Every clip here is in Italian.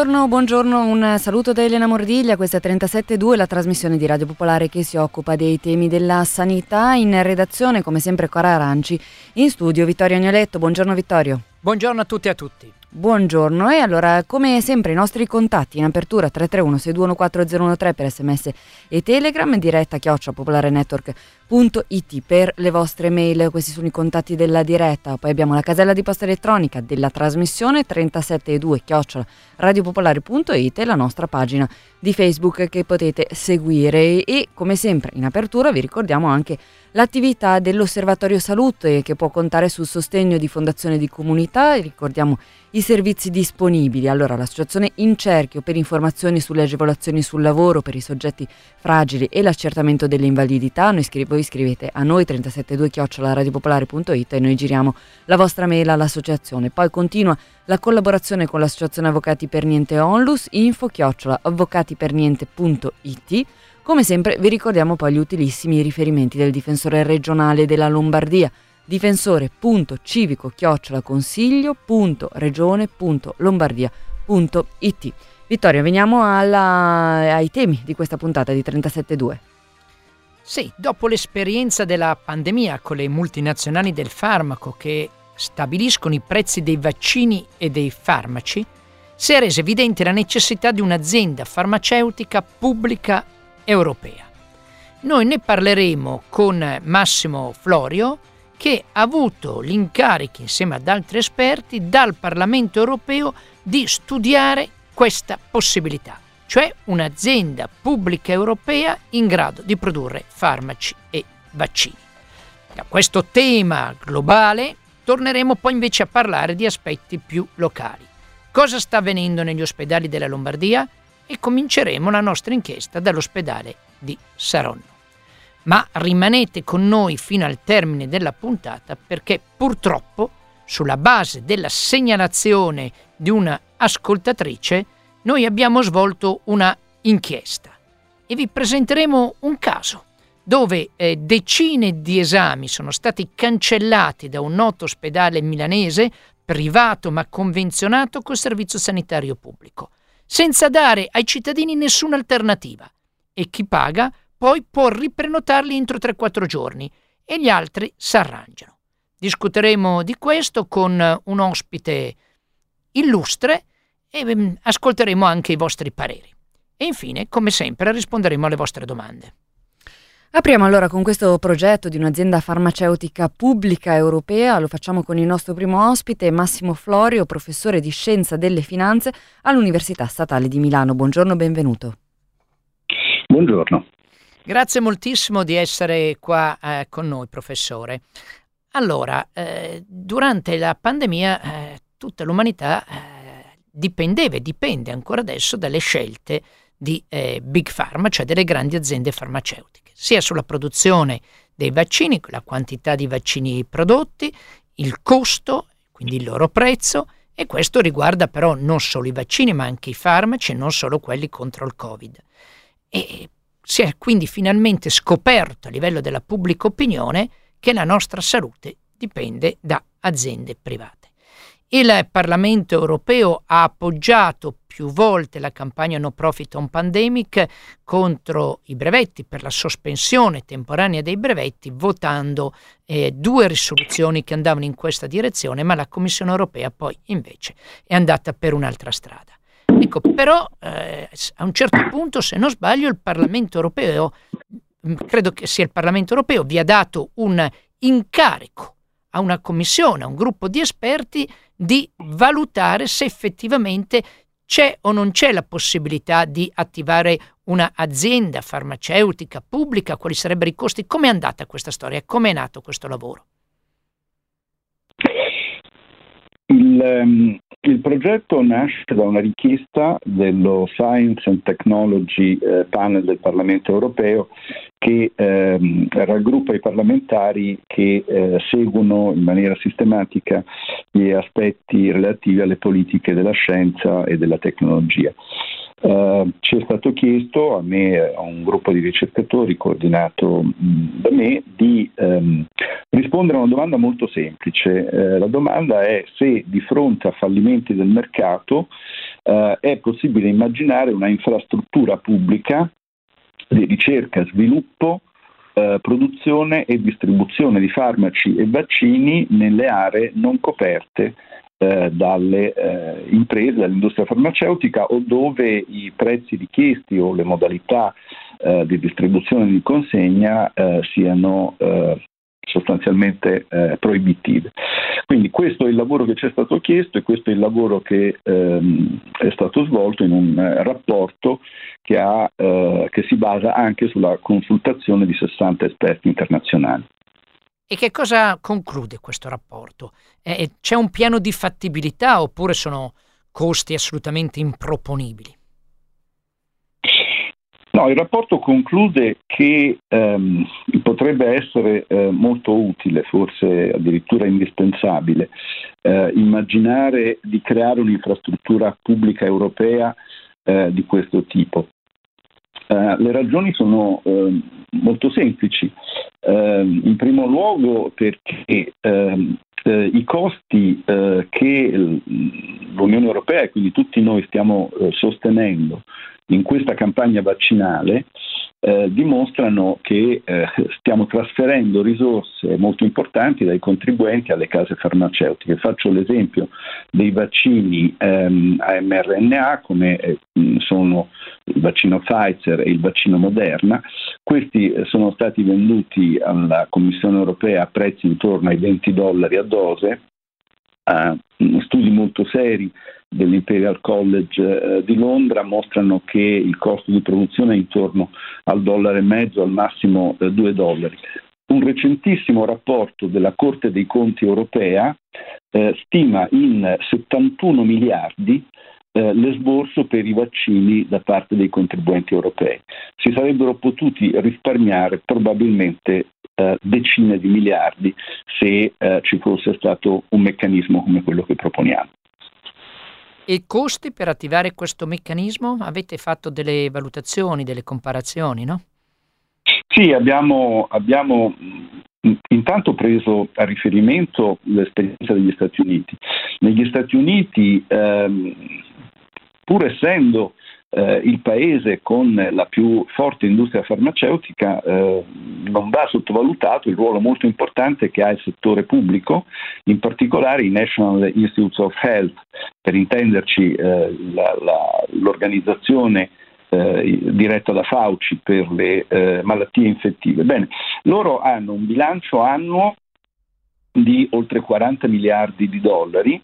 Buongiorno, buongiorno, un saluto da Elena Mordiglia, questa è 37.2, la trasmissione di Radio Popolare che si occupa dei temi della sanità, in redazione come sempre Cora Aranci, in studio Vittorio Agnoletto, buongiorno Vittorio. Buongiorno a tutti e a tutti. Buongiorno e allora come sempre i nostri contatti in apertura 331 6214013 per sms e telegram diretta chiocciola popolarenetwork.it per le vostre mail. Questi sono i contatti della diretta. Poi abbiamo la casella di posta elettronica della trasmissione 372 chiocciola e la nostra pagina di Facebook che potete seguire. E come sempre in apertura vi ricordiamo anche l'attività dell'Osservatorio Salute che può contare sul sostegno di fondazione di comunità ricordiamo i servizi disponibili. Allora, l'associazione Incerchio per informazioni sulle agevolazioni sul lavoro per i soggetti fragili e l'accertamento delle invalidità. Noi scri- voi scrivete a noi 372-radiopopolare.it e noi giriamo la vostra mail all'associazione. Poi continua la collaborazione con l'associazione Avvocati per Niente Onlus, info chiocciola avvocatiperniente.it. Come sempre vi ricordiamo poi gli utilissimi riferimenti del difensore regionale della Lombardia difensore.civico-consiglio.regione.lombardia.it. Vittorio, veniamo alla, ai temi di questa puntata di 37.2. Sì, dopo l'esperienza della pandemia con le multinazionali del farmaco che stabiliscono i prezzi dei vaccini e dei farmaci, si è resa evidente la necessità di un'azienda farmaceutica pubblica europea. Noi ne parleremo con Massimo Florio, che ha avuto l'incarico, insieme ad altri esperti, dal Parlamento europeo di studiare questa possibilità, cioè un'azienda pubblica europea in grado di produrre farmaci e vaccini. Da questo tema globale torneremo poi invece a parlare di aspetti più locali. Cosa sta avvenendo negli ospedali della Lombardia? E cominceremo la nostra inchiesta dall'ospedale di Saronno. Ma rimanete con noi fino al termine della puntata perché purtroppo sulla base della segnalazione di una ascoltatrice noi abbiamo svolto una inchiesta e vi presenteremo un caso dove eh, decine di esami sono stati cancellati da un noto ospedale milanese privato ma convenzionato col servizio sanitario pubblico, senza dare ai cittadini nessuna alternativa. E chi paga poi può riprenotarli entro 3-4 giorni e gli altri si arrangiano. Discuteremo di questo con un ospite illustre e mm, ascolteremo anche i vostri pareri. E infine, come sempre, risponderemo alle vostre domande. Apriamo allora con questo progetto di un'azienda farmaceutica pubblica europea, lo facciamo con il nostro primo ospite Massimo Florio, professore di Scienza delle Finanze all'Università Statale di Milano. Buongiorno, benvenuto. Buongiorno. Grazie moltissimo di essere qua eh, con noi, professore. Allora, eh, durante la pandemia eh, tutta l'umanità eh, dipendeva e dipende ancora adesso dalle scelte di eh, Big Pharma, cioè delle grandi aziende farmaceutiche, sia sulla produzione dei vaccini, la quantità di vaccini prodotti, il costo, quindi il loro prezzo, e questo riguarda però non solo i vaccini, ma anche i farmaci e non solo quelli contro il Covid. E si è quindi finalmente scoperto a livello della pubblica opinione che la nostra salute dipende da aziende private. Il Parlamento europeo ha appoggiato più volte la campagna No Profit on Pandemic contro i brevetti per la sospensione temporanea dei brevetti, votando eh, due risoluzioni che andavano in questa direzione, ma la Commissione europea poi invece è andata per un'altra strada. Ecco, però eh, a un certo punto, se non sbaglio, il Parlamento europeo, mm, credo che sia il Parlamento europeo, vi ha dato un incarico a una commissione, a un gruppo di esperti di valutare se effettivamente c'è o non c'è la possibilità di attivare un'azienda farmaceutica pubblica, quali sarebbero i costi, come è andata questa storia, come è nato questo lavoro? Il, um, il progetto nasce da una richiesta dello Science and Technology eh, Panel del Parlamento europeo che ehm, raggruppa i parlamentari che eh, seguono in maniera sistematica gli aspetti relativi alle politiche della scienza e della tecnologia. Uh, ci è stato chiesto a me a un gruppo di ricercatori coordinato mh, da me di um, rispondere a una domanda molto semplice. Uh, la domanda è se di fronte a fallimenti del mercato eh, è possibile immaginare una infrastruttura pubblica di ricerca, sviluppo, eh, produzione e distribuzione di farmaci e vaccini nelle aree non coperte eh, dalle eh, imprese, dall'industria farmaceutica o dove i prezzi richiesti o le modalità eh, di distribuzione di consegna eh, siano eh, sostanzialmente proibitive. Quindi questo è il lavoro che ci è stato chiesto e questo è il lavoro che ehm, è stato svolto in un rapporto che, ha, che si basa anche sulla consultazione di 60 esperti internazionali. E che cosa conclude questo rapporto? Eh, c'è un piano di fattibilità oppure sono costi assolutamente improponibili? No, il rapporto conclude che ehm, potrebbe essere eh, molto utile, forse addirittura indispensabile, eh, immaginare di creare un'infrastruttura pubblica europea eh, di questo tipo. Eh, le ragioni sono ehm, molto semplici. Ehm, in primo luogo perché ehm, eh, i costi eh, che l'Unione Europea e quindi tutti noi stiamo eh, sostenendo in questa campagna vaccinale eh, dimostrano che eh, stiamo trasferendo risorse molto importanti dai contribuenti alle case farmaceutiche. Faccio l'esempio dei vaccini ehm, a mRNA come eh, sono il vaccino Pfizer e il vaccino Moderna. Questi eh, sono stati venduti alla Commissione europea a prezzi intorno ai 20 dollari a dose. Uh, studi molto seri dell'Imperial College eh, di Londra mostrano che il costo di produzione è intorno al dollaro e mezzo, al massimo eh, 2 dollari. Un recentissimo rapporto della Corte dei Conti europea eh, stima in 71 miliardi eh, l'esborso per i vaccini da parte dei contribuenti europei. Si sarebbero potuti risparmiare probabilmente eh, decine di miliardi se eh, ci fosse stato un meccanismo come quello che proponiamo. E costi per attivare questo meccanismo? Avete fatto delle valutazioni, delle comparazioni, no? Sì, abbiamo, abbiamo intanto preso a riferimento l'esperienza degli Stati Uniti. Negli Stati Uniti, ehm, pur essendo eh, il paese con la più forte industria farmaceutica eh, non va sottovalutato il ruolo molto importante che ha il settore pubblico, in particolare i National Institutes of Health, per intenderci eh, la, la, l'organizzazione eh, diretta da Fauci per le eh, malattie infettive. Bene, loro hanno un bilancio annuo di oltre 40 miliardi di dollari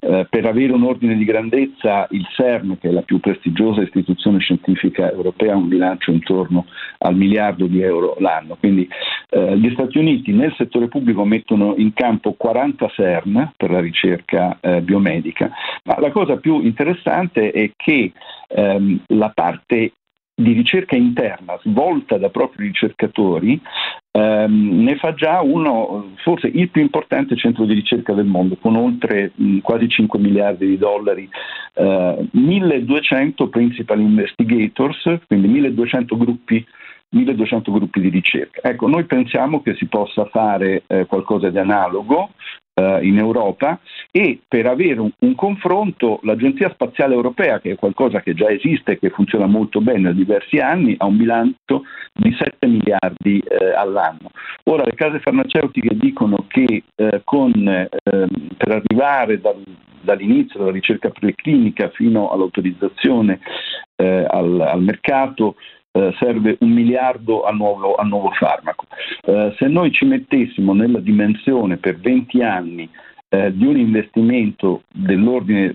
eh, per avere un ordine di grandezza, il CERN, che è la più prestigiosa istituzione scientifica europea, ha un bilancio intorno al miliardo di euro l'anno. Quindi eh, gli Stati Uniti nel settore pubblico mettono in campo 40 CERN per la ricerca eh, biomedica, ma la cosa più interessante è che ehm, la parte di ricerca interna svolta da propri ricercatori ehm, ne fa già uno, forse il più importante centro di ricerca del mondo, con oltre mh, quasi 5 miliardi di dollari, eh, 1200 principal investigators, quindi 1200 gruppi 1200 gruppi di ricerca. Ecco, noi pensiamo che si possa fare eh, qualcosa di analogo eh, in Europa e per avere un, un, confronto l'Agenzia Spaziale Europea, che è qualcosa che già esiste e che funziona molto bene da diversi anni, ha un bilancio di 7 miliardi eh, all'anno. Ora le case farmaceutiche dicono che eh, con, ehm, per arrivare dal, dall'inizio della ricerca preclinica fino all'autorizzazione eh, al, al mercato eh, serve un miliardo al nuovo, al nuovo farmaco. Eh, se noi ci mettessimo nella dimensione per 20 anni eh, di un investimento dell'ordine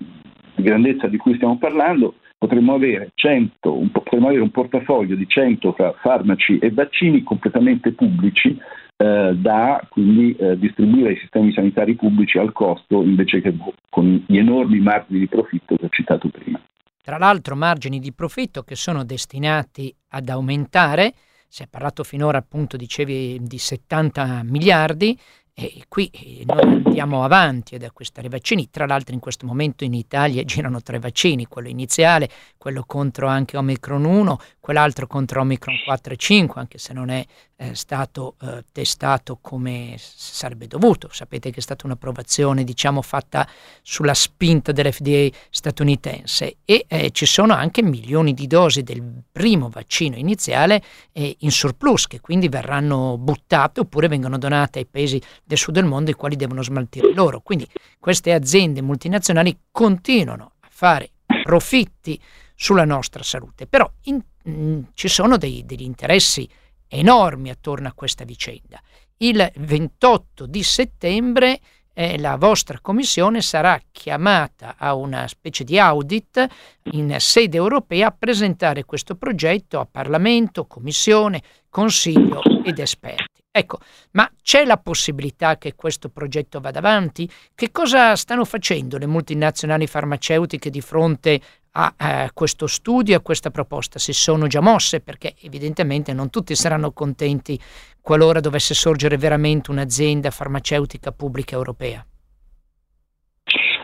di grandezza di cui stiamo parlando, potremmo avere, 100, un, potremmo avere un portafoglio di 100 farmaci e vaccini completamente pubblici eh, da quindi eh, distribuire ai sistemi sanitari pubblici al costo invece che con gli enormi margini di profitto che ho citato prima. Tra l'altro margini di profitto che sono destinati ad aumentare, si è parlato finora appunto, dicevi, di 70 miliardi, e qui eh, noi andiamo avanti ad acquistare vaccini, tra l'altro in questo momento in Italia girano tre vaccini, quello iniziale, quello contro anche Omicron 1, quell'altro contro Omicron 4 e 5, anche se non è eh, stato eh, testato come sarebbe dovuto. Sapete che è stata un'approvazione diciamo fatta sulla spinta dell'FDA statunitense e eh, ci sono anche milioni di dosi del primo vaccino iniziale eh, in surplus che quindi verranno buttate oppure vengono donate ai paesi del sud del mondo i quali devono smaltire loro. Quindi queste aziende multinazionali continuano a fare profitti sulla nostra salute, però in, mh, mm, ci sono dei, degli interessi enormi attorno a questa vicenda. Il 28 di settembre eh, la vostra commissione sarà chiamata a una specie di audit in sede europea a presentare questo progetto a Parlamento, Commissione, Consiglio ed esperti. Ecco, ma c'è la possibilità che questo progetto vada avanti? Che cosa stanno facendo le multinazionali farmaceutiche di fronte a eh, questo studio, a questa proposta? Si sono già mosse perché evidentemente non tutti saranno contenti qualora dovesse sorgere veramente un'azienda farmaceutica pubblica europea.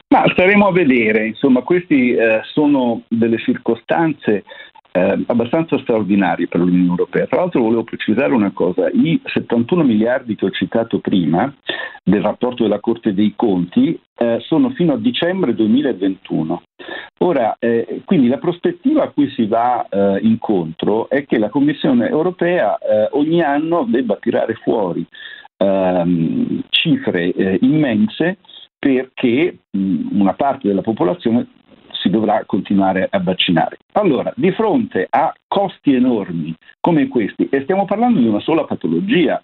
Ma staremo a vedere, insomma, queste eh, sono delle circostanze eh, abbastanza straordinarie per l'Unione Europea. Tra l'altro volevo precisare una cosa, i 71 miliardi che ho citato prima del rapporto della Corte dei Conti eh, sono fino a dicembre 2021. Ora, eh, quindi la prospettiva a cui si va eh, incontro è che la Commissione Europea eh, ogni anno debba tirare fuori ehm, cifre eh, immense perché mh, una parte della popolazione si dovrà continuare a vaccinare. Allora, di fronte a costi enormi come questi, e stiamo parlando di una sola patologia,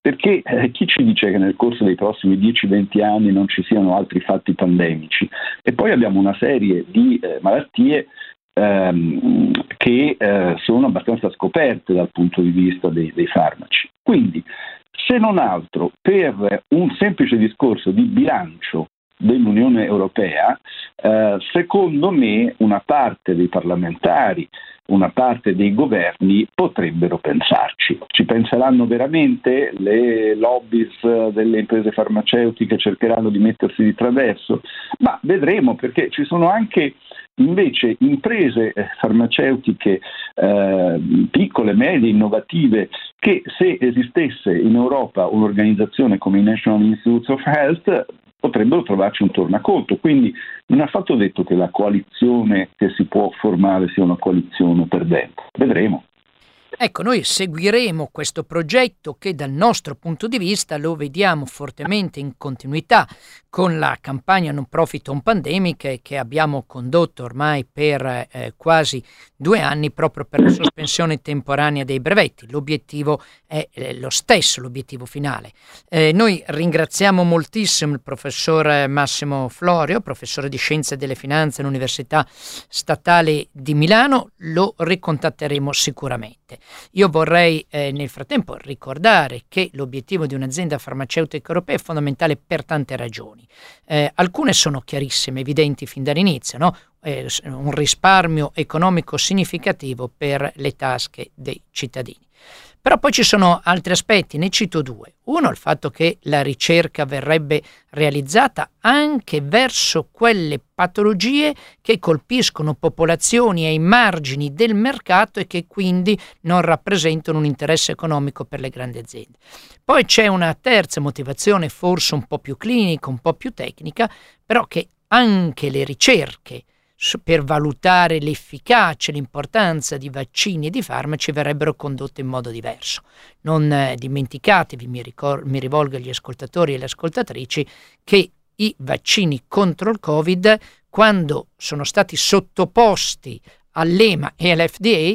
perché eh, chi ci dice che nel corso dei prossimi 10-20 anni non ci siano altri fatti pandemici? E poi abbiamo una serie di eh, malattie ehm, che eh, sono abbastanza scoperte dal punto di vista dei, dei farmaci. Quindi, se non altro, per un semplice discorso di bilancio dell'Unione Europea, eh, secondo me una parte dei parlamentari, una parte dei governi potrebbero pensarci. Ci penseranno veramente? Le lobbies delle imprese farmaceutiche cercheranno di mettersi di traverso? Ma vedremo perché ci sono anche invece imprese eh, farmaceutiche eh, piccole, medie, innovative, che se esistesse in Europa un'organizzazione come i National Institutes of Health potrebbero trovarci un tornaconto. Quindi non è affatto detto che la coalizione che si può formare sia una coalizione perdente. Vedremo. Ecco, noi seguiremo questo progetto che dal nostro punto di vista lo vediamo fortemente in continuità con la campagna non profit on pandemic che abbiamo condotto ormai per eh, quasi due anni proprio per la sospensione temporanea dei brevetti. L'obiettivo è eh, lo stesso, l'obiettivo finale. Eh, noi ringraziamo moltissimo il professor Massimo Florio, professore di Scienze delle Finanze all'Università Statale di Milano, lo ricontatteremo sicuramente. Io vorrei eh, nel frattempo ricordare che l'obiettivo di un'azienda farmaceutica europea è fondamentale per tante ragioni. Eh, alcune sono chiarissime, evidenti fin dall'inizio, no? eh, un risparmio economico significativo per le tasche dei cittadini. Però poi ci sono altri aspetti, ne cito due. Uno, il fatto che la ricerca verrebbe realizzata anche verso quelle patologie che colpiscono popolazioni ai margini del mercato e che quindi non rappresentano un interesse economico per le grandi aziende. Poi c'è una terza motivazione, forse un po' più clinica, un po' più tecnica, però che anche le ricerche per valutare l'efficacia e l'importanza di vaccini e di farmaci verrebbero condotte in modo diverso. Non eh, dimenticatevi, mi, ricor- mi rivolgo agli ascoltatori e alle ascoltatrici, che i vaccini contro il Covid, quando sono stati sottoposti all'EMA e all'FDA,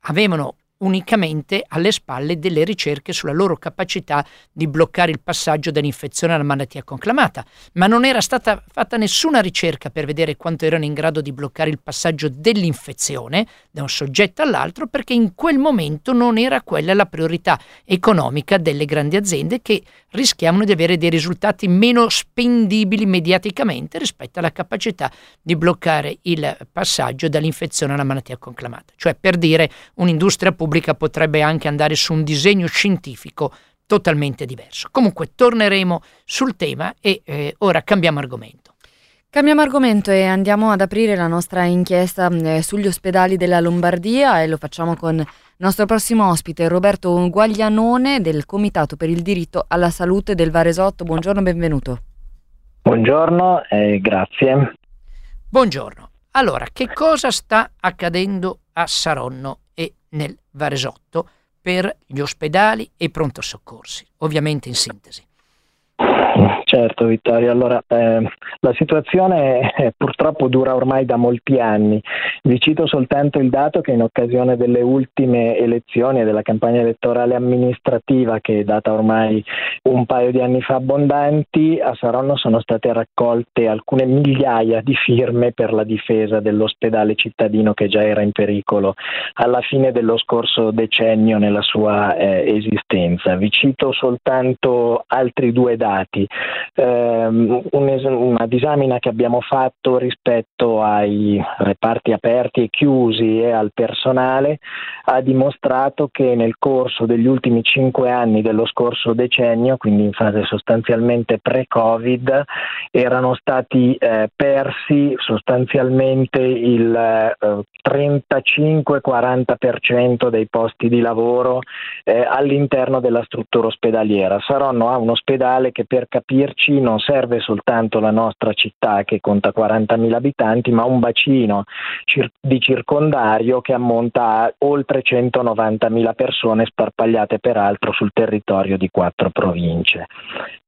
avevano unicamente alle spalle delle ricerche sulla loro capacità di bloccare il passaggio dall'infezione alla malattia conclamata, ma non era stata fatta nessuna ricerca per vedere quanto erano in grado di bloccare il passaggio dell'infezione da un soggetto all'altro perché in quel momento non era quella la priorità economica delle grandi aziende che rischiavano di avere dei risultati meno spendibili mediaticamente rispetto alla capacità di bloccare il passaggio dall'infezione alla malattia conclamata. Cioè per dire un'industria pubblica pubblica potrebbe anche andare su un disegno scientifico totalmente diverso. Comunque torneremo sul tema e eh, ora cambiamo argomento. Cambiamo argomento e andiamo ad aprire la nostra inchiesta eh, sugli ospedali della Lombardia e lo facciamo con il nostro prossimo ospite Roberto Guaglianone del Comitato per il diritto alla salute del Varesotto. Buongiorno, benvenuto. Buongiorno e grazie. Buongiorno. Allora, che cosa sta accadendo a Saronno nel Varesotto per gli ospedali e i pronto soccorsi? Ovviamente in sintesi. Certo Vittorio, allora eh, la situazione eh, purtroppo dura ormai da molti anni. Vi cito soltanto il dato che in occasione delle ultime elezioni e della campagna elettorale amministrativa che è data ormai un paio di anni fa abbondanti, a Saronno sono state raccolte alcune migliaia di firme per la difesa dell'ospedale cittadino che già era in pericolo alla fine dello scorso decennio nella sua eh, esistenza. Vi cito soltanto altri due dati ehm, una disamina che abbiamo fatto rispetto ai reparti aperti e chiusi e al personale ha dimostrato che nel corso degli ultimi cinque anni dello scorso decennio, quindi in fase sostanzialmente pre-Covid, erano stati eh, persi sostanzialmente il eh, 35-40% dei posti di lavoro eh, all'interno della struttura ospedaliera. Saronno ha un ospedale che per capirci non serve soltanto la nostra città che conta 40.000 abitanti, ma un bacino cir- di circondario che ammonta a oltre 190.000 persone sparpagliate peraltro sul territorio di quattro province.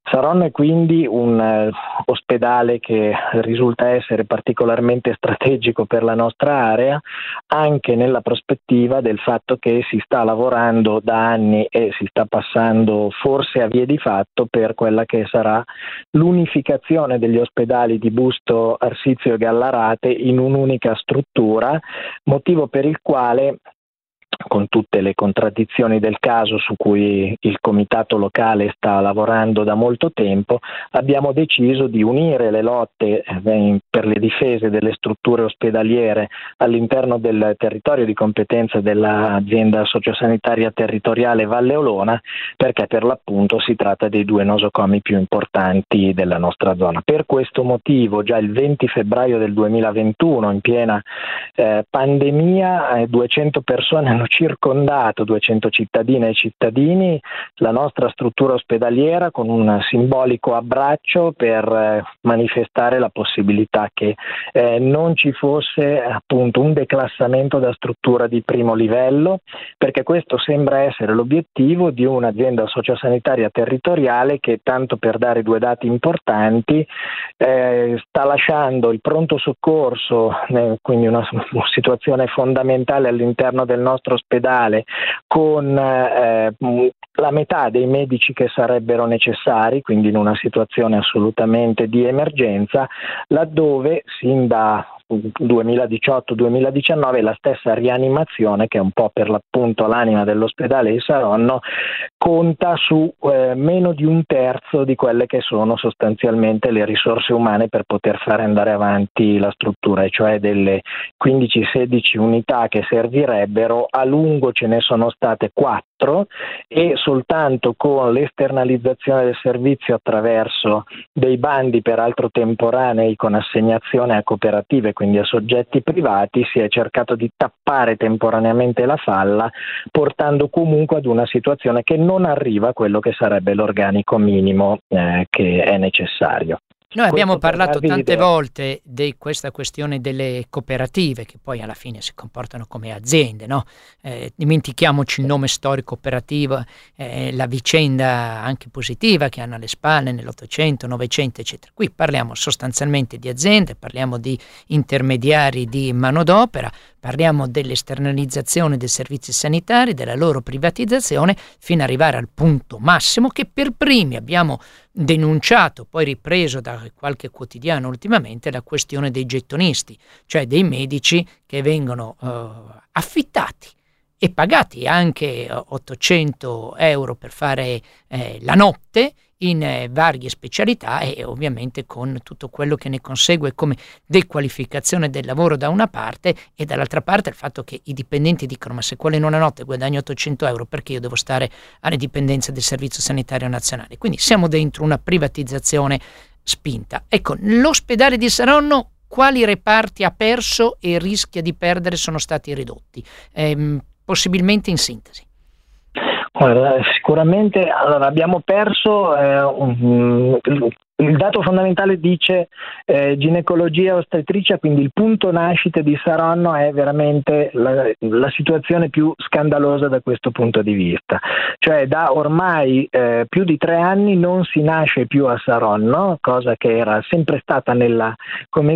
Saronno è quindi un eh, ospedale che risulta essere particolarmente strategico per la nostra area, anche nella prospettiva del fatto che si sta lavorando da anni e si sta passando forse a vie di fatto per quella che sarà l'unificazione degli ospedali di Busto, Arsizio e Gallarate in un'unica struttura, motivo per il quale con tutte le contraddizioni del caso su cui il comitato locale sta lavorando da molto tempo, abbiamo deciso di unire le lotte eh, per le difese delle strutture ospedaliere all'interno del territorio di competenza dell'azienda sociosanitaria territoriale Valle Olona, perché per l'appunto si tratta dei due nosocomi più importanti della nostra zona. Per questo motivo, già il 20 febbraio del 2021, in piena eh, pandemia, eh, 200 persone hanno circondato 200 cittadine e cittadini la nostra struttura ospedaliera con un simbolico abbraccio per eh, manifestare la possibilità che eh, non ci fosse appunto un declassamento da struttura di primo livello, perché questo sembra essere l'obiettivo di un'azienda sociosanitaria territoriale che tanto per dare due dati importanti eh, sta lasciando il pronto soccorso, eh, quindi una, una situazione fondamentale all'interno del nostro ospedale con eh, la metà dei medici che sarebbero necessari, quindi in una situazione assolutamente di emergenza, laddove sin da 2018-2019 la stessa rianimazione che è un po' per l'appunto l'anima dell'ospedale di Saronno conta su eh, meno di un terzo di quelle che sono sostanzialmente le risorse umane per poter fare andare avanti la struttura, e cioè delle 15-16 unità che servirebbero, a lungo ce ne sono state 4 e soltanto con l'esternalizzazione del servizio attraverso dei bandi peraltro temporanei con assegnazione a cooperative quindi a soggetti privati, si è cercato di tappare temporaneamente la falla, portando comunque ad una situazione che non arriva a quello che sarebbe l'organico minimo eh, che è necessario. Noi abbiamo parlato tante volte di questa questione delle cooperative che poi alla fine si comportano come aziende, no? eh, dimentichiamoci il nome storico cooperativo, eh, la vicenda anche positiva che hanno alle spalle nell'Ottocento, Novecento, eccetera. Qui parliamo sostanzialmente di aziende, parliamo di intermediari di manodopera, parliamo dell'esternalizzazione dei servizi sanitari, della loro privatizzazione, fino ad arrivare al punto massimo che per primi abbiamo denunciato, poi ripreso da qualche quotidiano ultimamente, la questione dei gettonisti, cioè dei medici che vengono eh, affittati e pagati anche 800 euro per fare eh, la notte in eh, varie specialità e ovviamente con tutto quello che ne consegue come dequalificazione del lavoro da una parte e dall'altra parte il fatto che i dipendenti dicono ma se quello in una notte guadagno 800 euro perché io devo stare alle dipendenze del Servizio Sanitario Nazionale. Quindi siamo dentro una privatizzazione spinta. Ecco, l'ospedale di Saronno quali reparti ha perso e rischia di perdere sono stati ridotti? Eh, possibilmente in sintesi. Guarda, sicuramente allora, abbiamo perso eh, un, il dato fondamentale dice eh, ginecologia ostetricia, quindi il punto nascite di Saronno è veramente la, la, situazione più scandalosa da questo punto di vista. Cioè da ormai eh, più di tre anni non si nasce più a Saronno, cosa che era sempre stata nella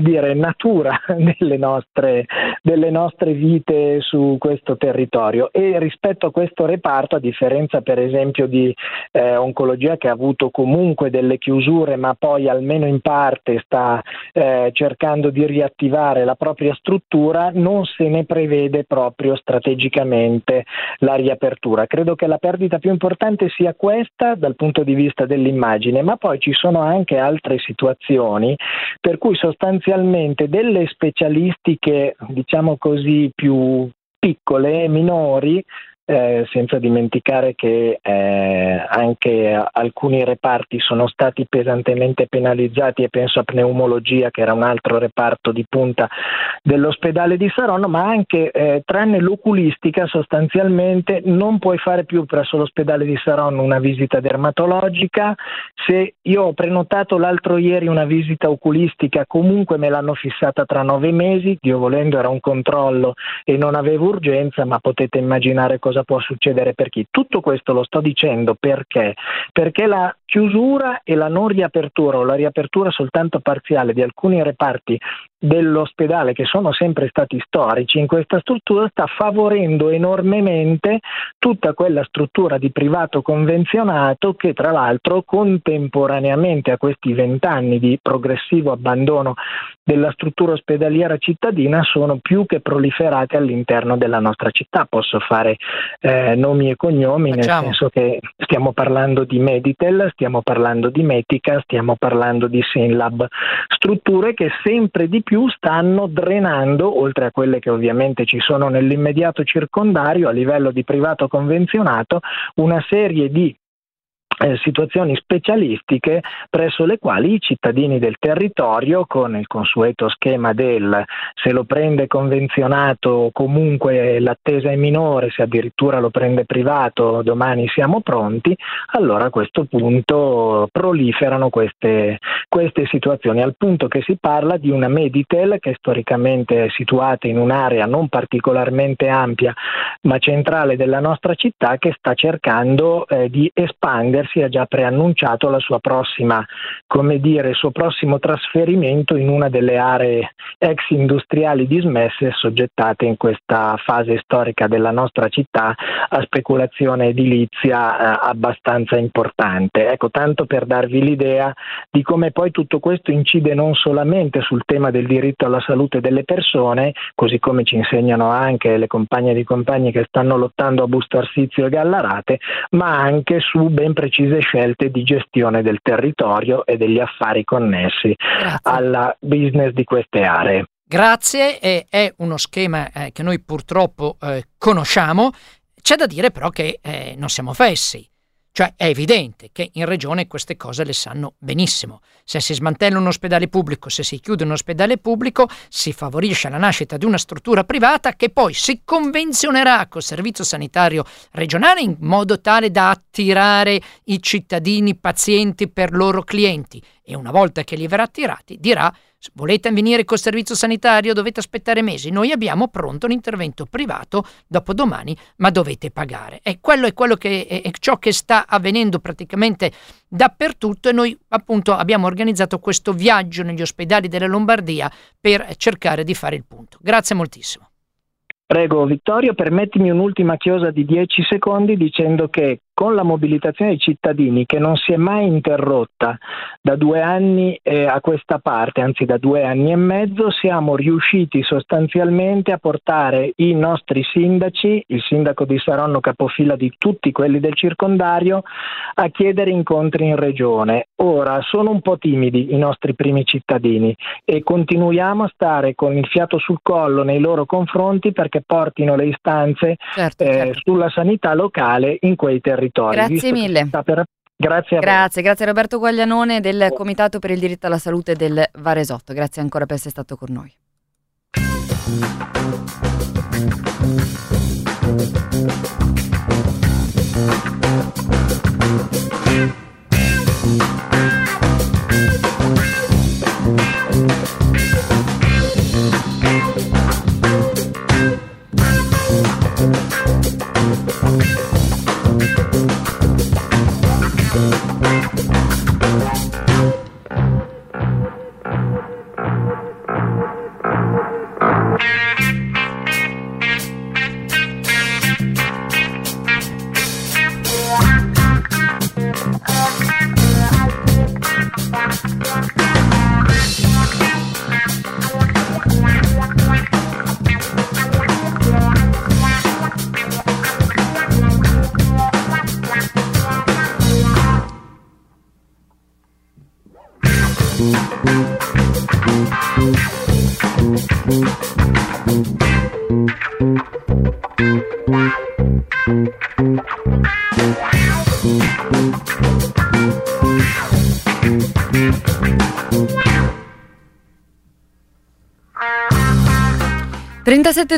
dire, natura delle nostre, delle nostre vite su questo territorio e rispetto a questo reparto, a differenza per esempio di eh, oncologia che ha avuto comunque delle chiusure ma poi almeno in parte sta eh, cercando di riattivare la propria struttura, non se ne prevede proprio strategicamente la riapertura. Credo che la perdita più importante sia questa dal punto di vista dell'immagine, ma poi ci sono anche altre situazioni per cui sostanzialmente delle specialistiche, diciamo così, più piccole e minori eh, senza dimenticare che eh, anche alcuni reparti sono stati pesantemente penalizzati e penso a pneumologia che era un altro reparto di punta dell'ospedale di Saronno, ma anche eh, tranne l'oculistica sostanzialmente non puoi fare più presso l'ospedale di Saronno una visita dermatologica, se io ho prenotato l'altro ieri una visita oculistica comunque me l'hanno fissata tra nove mesi, Dio volendo era un controllo e non avevo urgenza, ma potete immaginare cosa cosa può succedere per chi. Tutto questo lo sto dicendo perché? Perché la chiusura e la non riapertura o la riapertura soltanto parziale di alcuni reparti dell'ospedale che sono sempre stati storici in questa struttura sta favorendo enormemente tutta quella struttura di privato convenzionato che tra l'altro contemporaneamente a questi vent'anni di progressivo abbandono della struttura ospedaliera cittadina sono più che proliferate all'interno della nostra città. Posso fare eh, nomi e cognomi Facciamo. nel senso che stiamo parlando di Meditel, stiamo parlando di Metica, stiamo parlando di Synlab, strutture che sempre di più stanno drenando, oltre a quelle che ovviamente ci sono nell'immediato circondario, a livello di privato convenzionato, una serie di eh, situazioni specialistiche presso le quali i cittadini del territorio con il consueto schema del se lo prende convenzionato comunque l'attesa è minore, se addirittura lo prende privato domani siamo pronti, allora a questo punto proliferano queste, queste situazioni, al punto che si parla di una Meditel che è storicamente situata in un'area non particolarmente ampia ma centrale della nostra città che sta cercando eh, di espandersi Versi ha già preannunciato la sua prossima, come dire, il suo prossimo trasferimento in una delle aree ex industriali dismesse soggettate in questa fase storica della nostra città a speculazione edilizia eh, abbastanza importante. Ecco, tanto per darvi l'idea di come poi tutto questo incide non solamente sul tema del diritto alla salute delle persone, così come ci insegnano anche le compagne di compagni che stanno lottando a Busto Arsizio e Gallarate, ma anche su ben precisi precise scelte di gestione del territorio e degli affari connessi Grazie. al business di queste aree. Grazie, eh, è uno schema eh, che noi purtroppo eh, conosciamo, c'è da dire però che eh, non siamo fessi. Cioè è evidente che in regione queste cose le sanno benissimo. Se si smantella un ospedale pubblico, se si chiude un ospedale pubblico, si favorisce la nascita di una struttura privata che poi si convenzionerà col servizio sanitario regionale in modo tale da attirare i cittadini pazienti per loro clienti e una volta che li verrà attirati dirà Volete venire col servizio sanitario? Dovete aspettare mesi. Noi abbiamo pronto un intervento privato dopodomani, ma dovete pagare. E quello è, quello che, è ciò che sta avvenendo praticamente dappertutto e noi appunto abbiamo organizzato questo viaggio negli ospedali della Lombardia per cercare di fare il punto. Grazie moltissimo. Prego Vittorio, permettimi un'ultima chiosa di 10 secondi dicendo che con la mobilitazione dei cittadini che non si è mai interrotta da due anni eh, a questa parte, anzi da due anni e mezzo, siamo riusciti sostanzialmente a portare i nostri sindaci, il sindaco di Saronno capofila di tutti quelli del circondario, a chiedere incontri in regione. Ora sono un po' timidi i nostri primi cittadini e continuiamo a stare con il fiato sul collo nei loro confronti perché portino le istanze certo, eh, certo. sulla sanità locale in quei territori territori. Grazie mille. Per, Grazie grazie, grazie Roberto Guaglianone del Comitato per il diritto alla salute del Varesotto. Grazie ancora per essere stato con noi.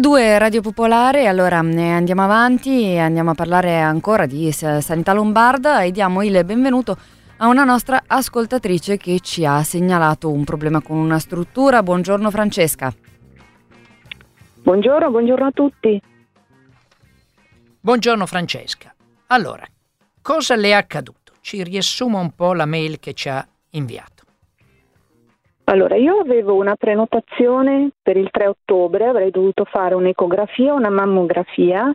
Due Radio Popolare, allora andiamo avanti, andiamo a parlare ancora di sanità lombarda e diamo il benvenuto a una nostra ascoltatrice che ci ha segnalato un problema con una struttura. Buongiorno Francesca. Buongiorno, buongiorno a tutti. Buongiorno Francesca. Allora, cosa le è accaduto? Ci riassuma un po' la mail che ci ha inviato. Allora, io avevo una prenotazione per il 3 ottobre, avrei dovuto fare un'ecografia, una mammografia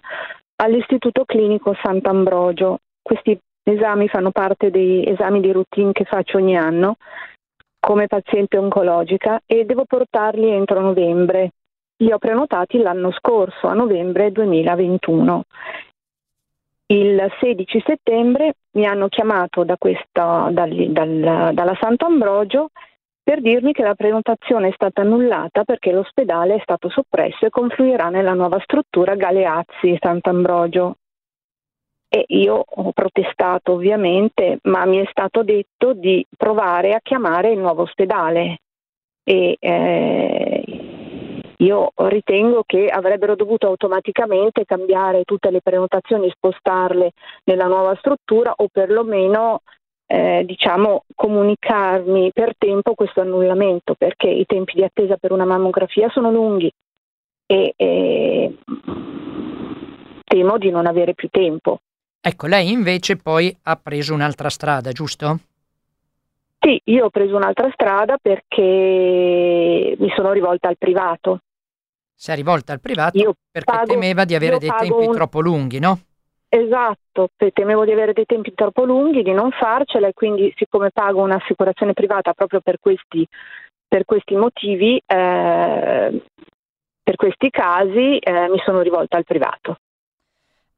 all'Istituto Clinico Sant'Ambrogio. Questi esami fanno parte dei esami di routine che faccio ogni anno come paziente oncologica e devo portarli entro novembre. Li ho prenotati l'anno scorso, a novembre 2021. Il 16 settembre mi hanno chiamato da questa, dal, dal, dalla Sant'Ambrogio per dirmi che la prenotazione è stata annullata perché l'ospedale è stato soppresso e confluirà nella nuova struttura Galeazzi Sant'Ambrogio. E io ho protestato ovviamente, ma mi è stato detto di provare a chiamare il nuovo ospedale. E eh, io ritengo che avrebbero dovuto automaticamente cambiare tutte le prenotazioni, spostarle nella nuova struttura o perlomeno eh, diciamo, comunicarmi per tempo questo annullamento, perché i tempi di attesa per una mammografia sono lunghi e, e temo di non avere più tempo. Ecco, lei invece poi ha preso un'altra strada, giusto? Sì, io ho preso un'altra strada perché mi sono rivolta al privato. Si è rivolta al privato io perché pago, temeva di avere dei tempi un... troppo lunghi, no? Esatto, temevo di avere dei tempi troppo lunghi, di non farcela e quindi siccome pago un'assicurazione privata proprio per questi, per questi motivi, eh, per questi casi eh, mi sono rivolta al privato.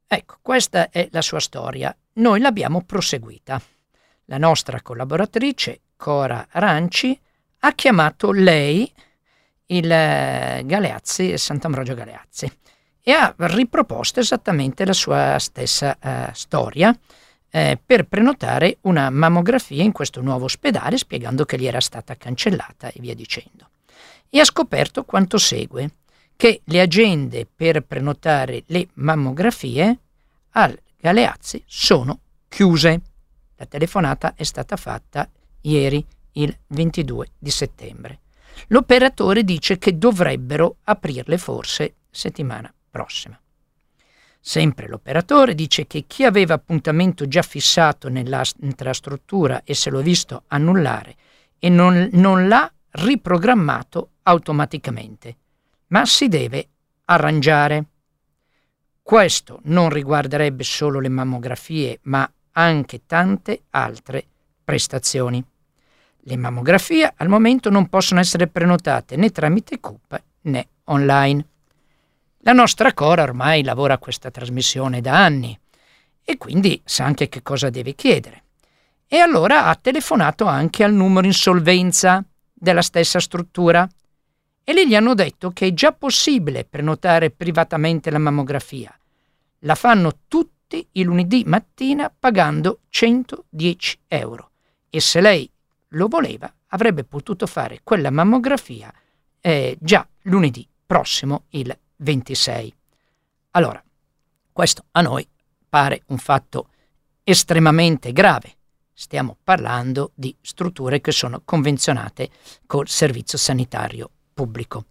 Ecco, questa è la sua storia. Noi l'abbiamo proseguita. La nostra collaboratrice, Cora Ranci, ha chiamato lei il eh, Galeazzi, Sant'Ambrogio Galeazzi e ha riproposto esattamente la sua stessa uh, storia eh, per prenotare una mammografia in questo nuovo ospedale spiegando che gli era stata cancellata e via dicendo. E ha scoperto quanto segue, che le agende per prenotare le mammografie al Galeazzi sono chiuse. La telefonata è stata fatta ieri, il 22 di settembre. L'operatore dice che dovrebbero aprirle forse settimana prossima. Sempre l'operatore dice che chi aveva appuntamento già fissato nell'altra struttura e se l'ho visto annullare e non, non l'ha riprogrammato automaticamente, ma si deve arrangiare. Questo non riguarderebbe solo le mammografie, ma anche tante altre prestazioni. Le mammografie al momento non possono essere prenotate né tramite CUP né online. La nostra Cora ormai lavora questa trasmissione da anni e quindi sa anche che cosa deve chiedere. E allora ha telefonato anche al numero insolvenza della stessa struttura e lì gli hanno detto che è già possibile prenotare privatamente la mammografia. La fanno tutti tutti i lunedì mattina pagando 110 euro. E se lei lo voleva, avrebbe potuto fare quella mammografia eh, già lunedì prossimo, il 26. Allora, questo a noi pare un fatto estremamente grave. Stiamo parlando di strutture che sono convenzionate col servizio sanitario pubblico.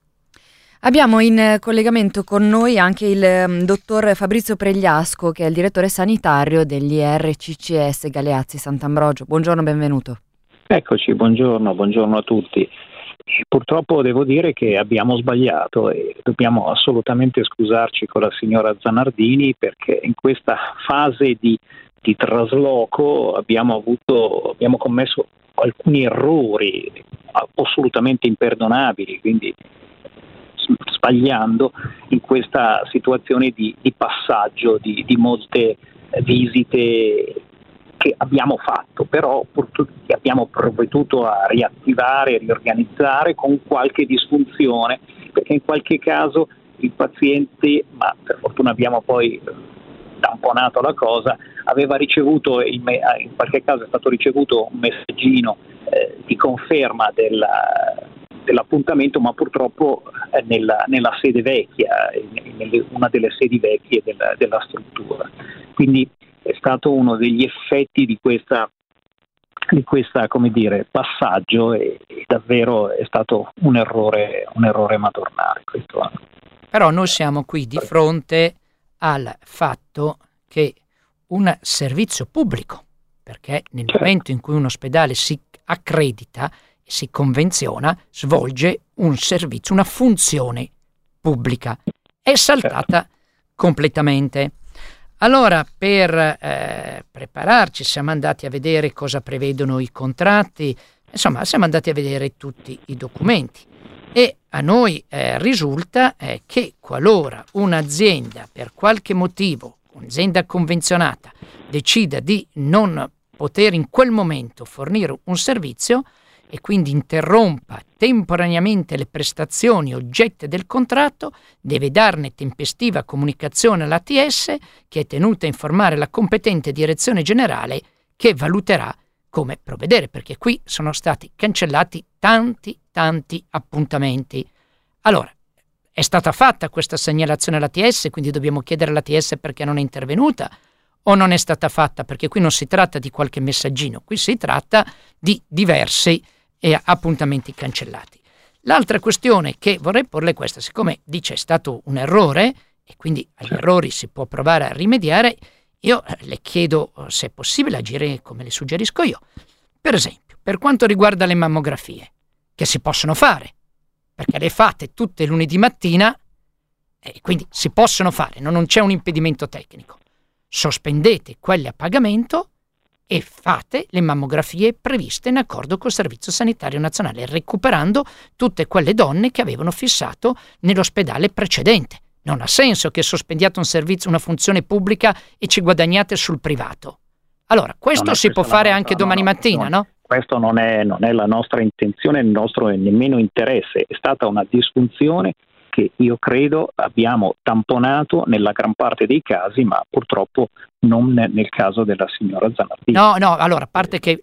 Abbiamo in collegamento con noi anche il um, dottor Fabrizio Pregliasco, che è il direttore sanitario degli RCCS Galeazzi Sant'Ambrogio. Buongiorno, benvenuto. Eccoci, buongiorno, buongiorno a tutti. Purtroppo devo dire che abbiamo sbagliato e dobbiamo assolutamente scusarci con la signora Zanardini perché in questa fase di, di trasloco abbiamo, avuto, abbiamo commesso alcuni errori assolutamente imperdonabili, quindi sbagliando in questa situazione di, di passaggio di, di molte visite che abbiamo fatto, però abbiamo provveduto a riattivare, riorganizzare con qualche disfunzione, perché in qualche caso il paziente, ma per fortuna abbiamo poi tamponato la cosa, aveva ricevuto, in qualche caso è stato ricevuto un messaggino eh, di conferma della, dell'appuntamento, ma purtroppo eh, nella, nella, sede vecchia, in una delle sedi vecchie della, della struttura. Quindi stato uno degli effetti di questa di questo passaggio e, e, davvero è stato un errore, un errore madornale. Questo. Però noi siamo qui di fronte al fatto che un servizio pubblico, perché nel certo. momento in cui un ospedale si accredita e si convenziona, svolge un servizio, una funzione pubblica, è saltata certo. completamente. Allora, per eh, prepararci siamo andati a vedere cosa prevedono i contratti, insomma siamo andati a vedere tutti i documenti. E a noi eh, risulta eh, che qualora un'azienda per qualche motivo, un'azienda convenzionata, decida di non poter in quel momento fornire un servizio, e quindi interrompa temporaneamente le prestazioni oggetto del contratto, deve darne tempestiva comunicazione all'ATS che è tenuta a informare la competente direzione generale che valuterà come provvedere, perché qui sono stati cancellati tanti, tanti appuntamenti. Allora, è stata fatta questa segnalazione all'ATS, quindi dobbiamo chiedere all'ATS perché non è intervenuta o non è stata fatta, perché qui non si tratta di qualche messaggino, qui si tratta di diversi e appuntamenti cancellati. L'altra questione che vorrei porle è questa, siccome dice è stato un errore e quindi agli errori si può provare a rimediare, io eh, le chiedo eh, se è possibile agire come le suggerisco io. Per esempio, per quanto riguarda le mammografie, che si possono fare, perché le fate tutte lunedì mattina e quindi si possono fare, non c'è un impedimento tecnico. Sospendete quelle a pagamento e fate le mammografie previste in accordo col Servizio Sanitario Nazionale, recuperando tutte quelle donne che avevano fissato nell'ospedale precedente. Non ha senso che sospendiate un servizio, una funzione pubblica e ci guadagnate sul privato. Allora, questo si può fare nostra, anche domani no, mattina, no? Questo non è, non è, la nostra intenzione, il nostro nemmeno interesse. È stata una disfunzione che io credo abbiamo tamponato nella gran parte dei casi, ma purtroppo non nel caso della signora Zanardini. No, no, allora, a parte che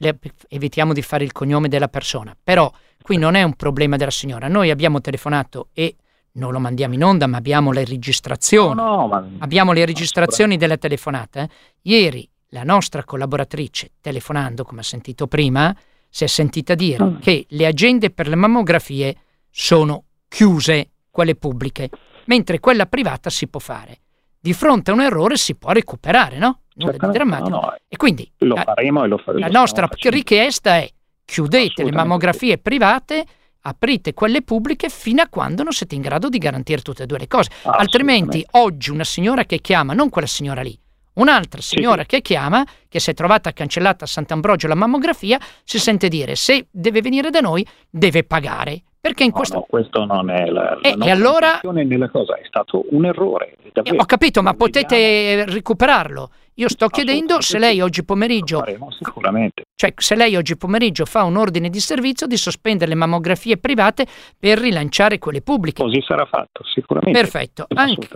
evitiamo di fare il cognome della persona, però qui non è un problema della signora. Noi abbiamo telefonato e non lo mandiamo in onda, ma abbiamo le registrazioni. No, no, ma... Abbiamo le registrazioni della telefonata. Ieri la nostra collaboratrice, telefonando, come ha sentito prima, si è sentita dire mm. che le agende per le mammografie sono chiuse quelle pubbliche, mentre quella privata si può fare. Di fronte a un errore si può recuperare, no? Nulla di drammatico. No, no. E quindi lo la, faremo e lo faremo. La nostra richiesta è chiudete le mammografie private, aprite quelle pubbliche fino a quando non siete in grado di garantire tutte e due le cose. Altrimenti oggi una signora che chiama, non quella signora lì, Un'altra signora sì. che chiama, che si è trovata cancellata a Sant'Ambrogio la mammografia, si sente dire se deve venire da noi deve pagare Perché in no, questo... No, questo non è la, la e allora... nella cosa, è stato un errore. Eh, ho capito, ma potete recuperarlo. Io sto chiedendo se lei oggi pomeriggio... Lo faremo sicuramente. Cioè, se lei oggi pomeriggio fa un ordine di servizio di sospendere le mammografie private per rilanciare quelle pubbliche. Così sarà fatto, sicuramente. Perfetto. Anche,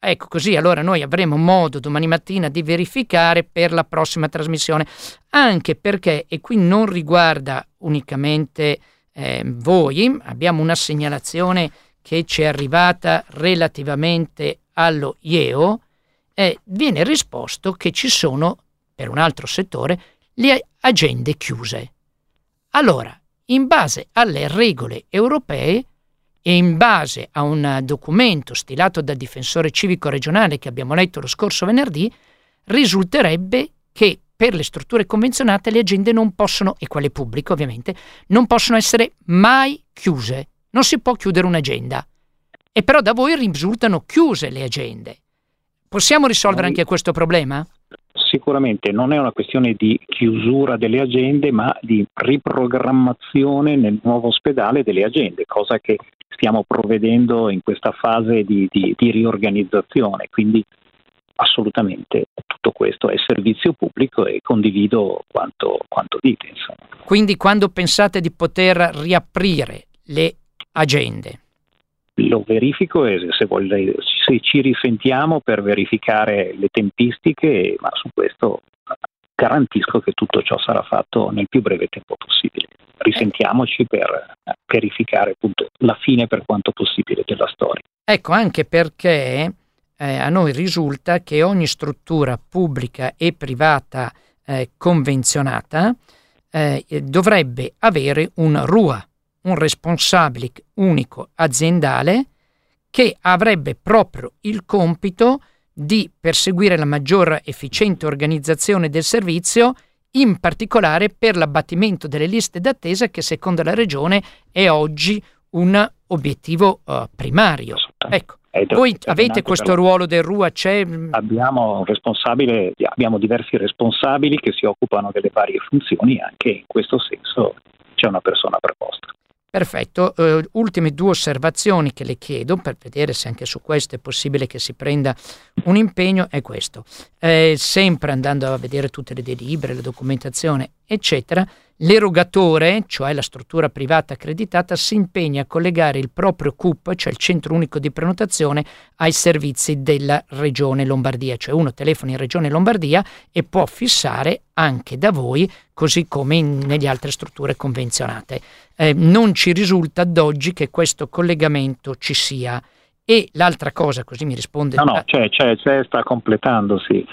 ecco, così allora noi avremo modo domani mattina di verificare per la prossima trasmissione. Anche perché, e qui non riguarda unicamente eh, voi, abbiamo una segnalazione che ci è arrivata relativamente allo IEO, eh, viene risposto che ci sono, per un altro settore, le agende chiuse. Allora, in base alle regole europee e in base a un documento stilato dal difensore civico regionale che abbiamo letto lo scorso venerdì, risulterebbe che per le strutture convenzionate le agende non possono, e quelle pubbliche ovviamente, non possono essere mai chiuse. Non si può chiudere un'agenda. E però da voi risultano chiuse le agende. Possiamo risolvere anche questo problema? Sicuramente non è una questione di chiusura delle agende, ma di riprogrammazione nel nuovo ospedale delle agende, cosa che stiamo provvedendo in questa fase di, di, di riorganizzazione. Quindi assolutamente tutto questo è servizio pubblico e condivido quanto, quanto dite. Insomma. Quindi quando pensate di poter riaprire le agende? Lo verifico e se, vorrei, se ci risentiamo per verificare le tempistiche, ma su questo garantisco che tutto ciò sarà fatto nel più breve tempo possibile. Risentiamoci per verificare appunto la fine per quanto possibile della storia. Ecco, anche perché eh, a noi risulta che ogni struttura pubblica e privata eh, convenzionata eh, dovrebbe avere un RUA, un responsabile unico aziendale, che avrebbe proprio il compito di perseguire la maggior efficiente organizzazione del servizio, in particolare per l'abbattimento delle liste d'attesa che secondo la Regione è oggi un obiettivo uh, primario. Ecco, voi avete questo ruolo del RUA? C'è... Abbiamo, abbiamo diversi responsabili che si occupano delle varie funzioni, anche in questo senso c'è una persona preposta. Perfetto, uh, ultime due osservazioni che le chiedo per vedere se anche su questo è possibile che si prenda un impegno è questo. Eh, sempre andando a vedere tutte le delibere, la documentazione, eccetera, L'erogatore, cioè la struttura privata accreditata, si impegna a collegare il proprio CUP, cioè il centro unico di prenotazione, ai servizi della regione Lombardia, cioè uno telefona in regione Lombardia e può fissare anche da voi, così come in, nelle altre strutture convenzionate. Eh, non ci risulta ad oggi che questo collegamento ci sia. E l'altra cosa, così mi risponde... No, no, c'è, c'è, c'è sta completandosi.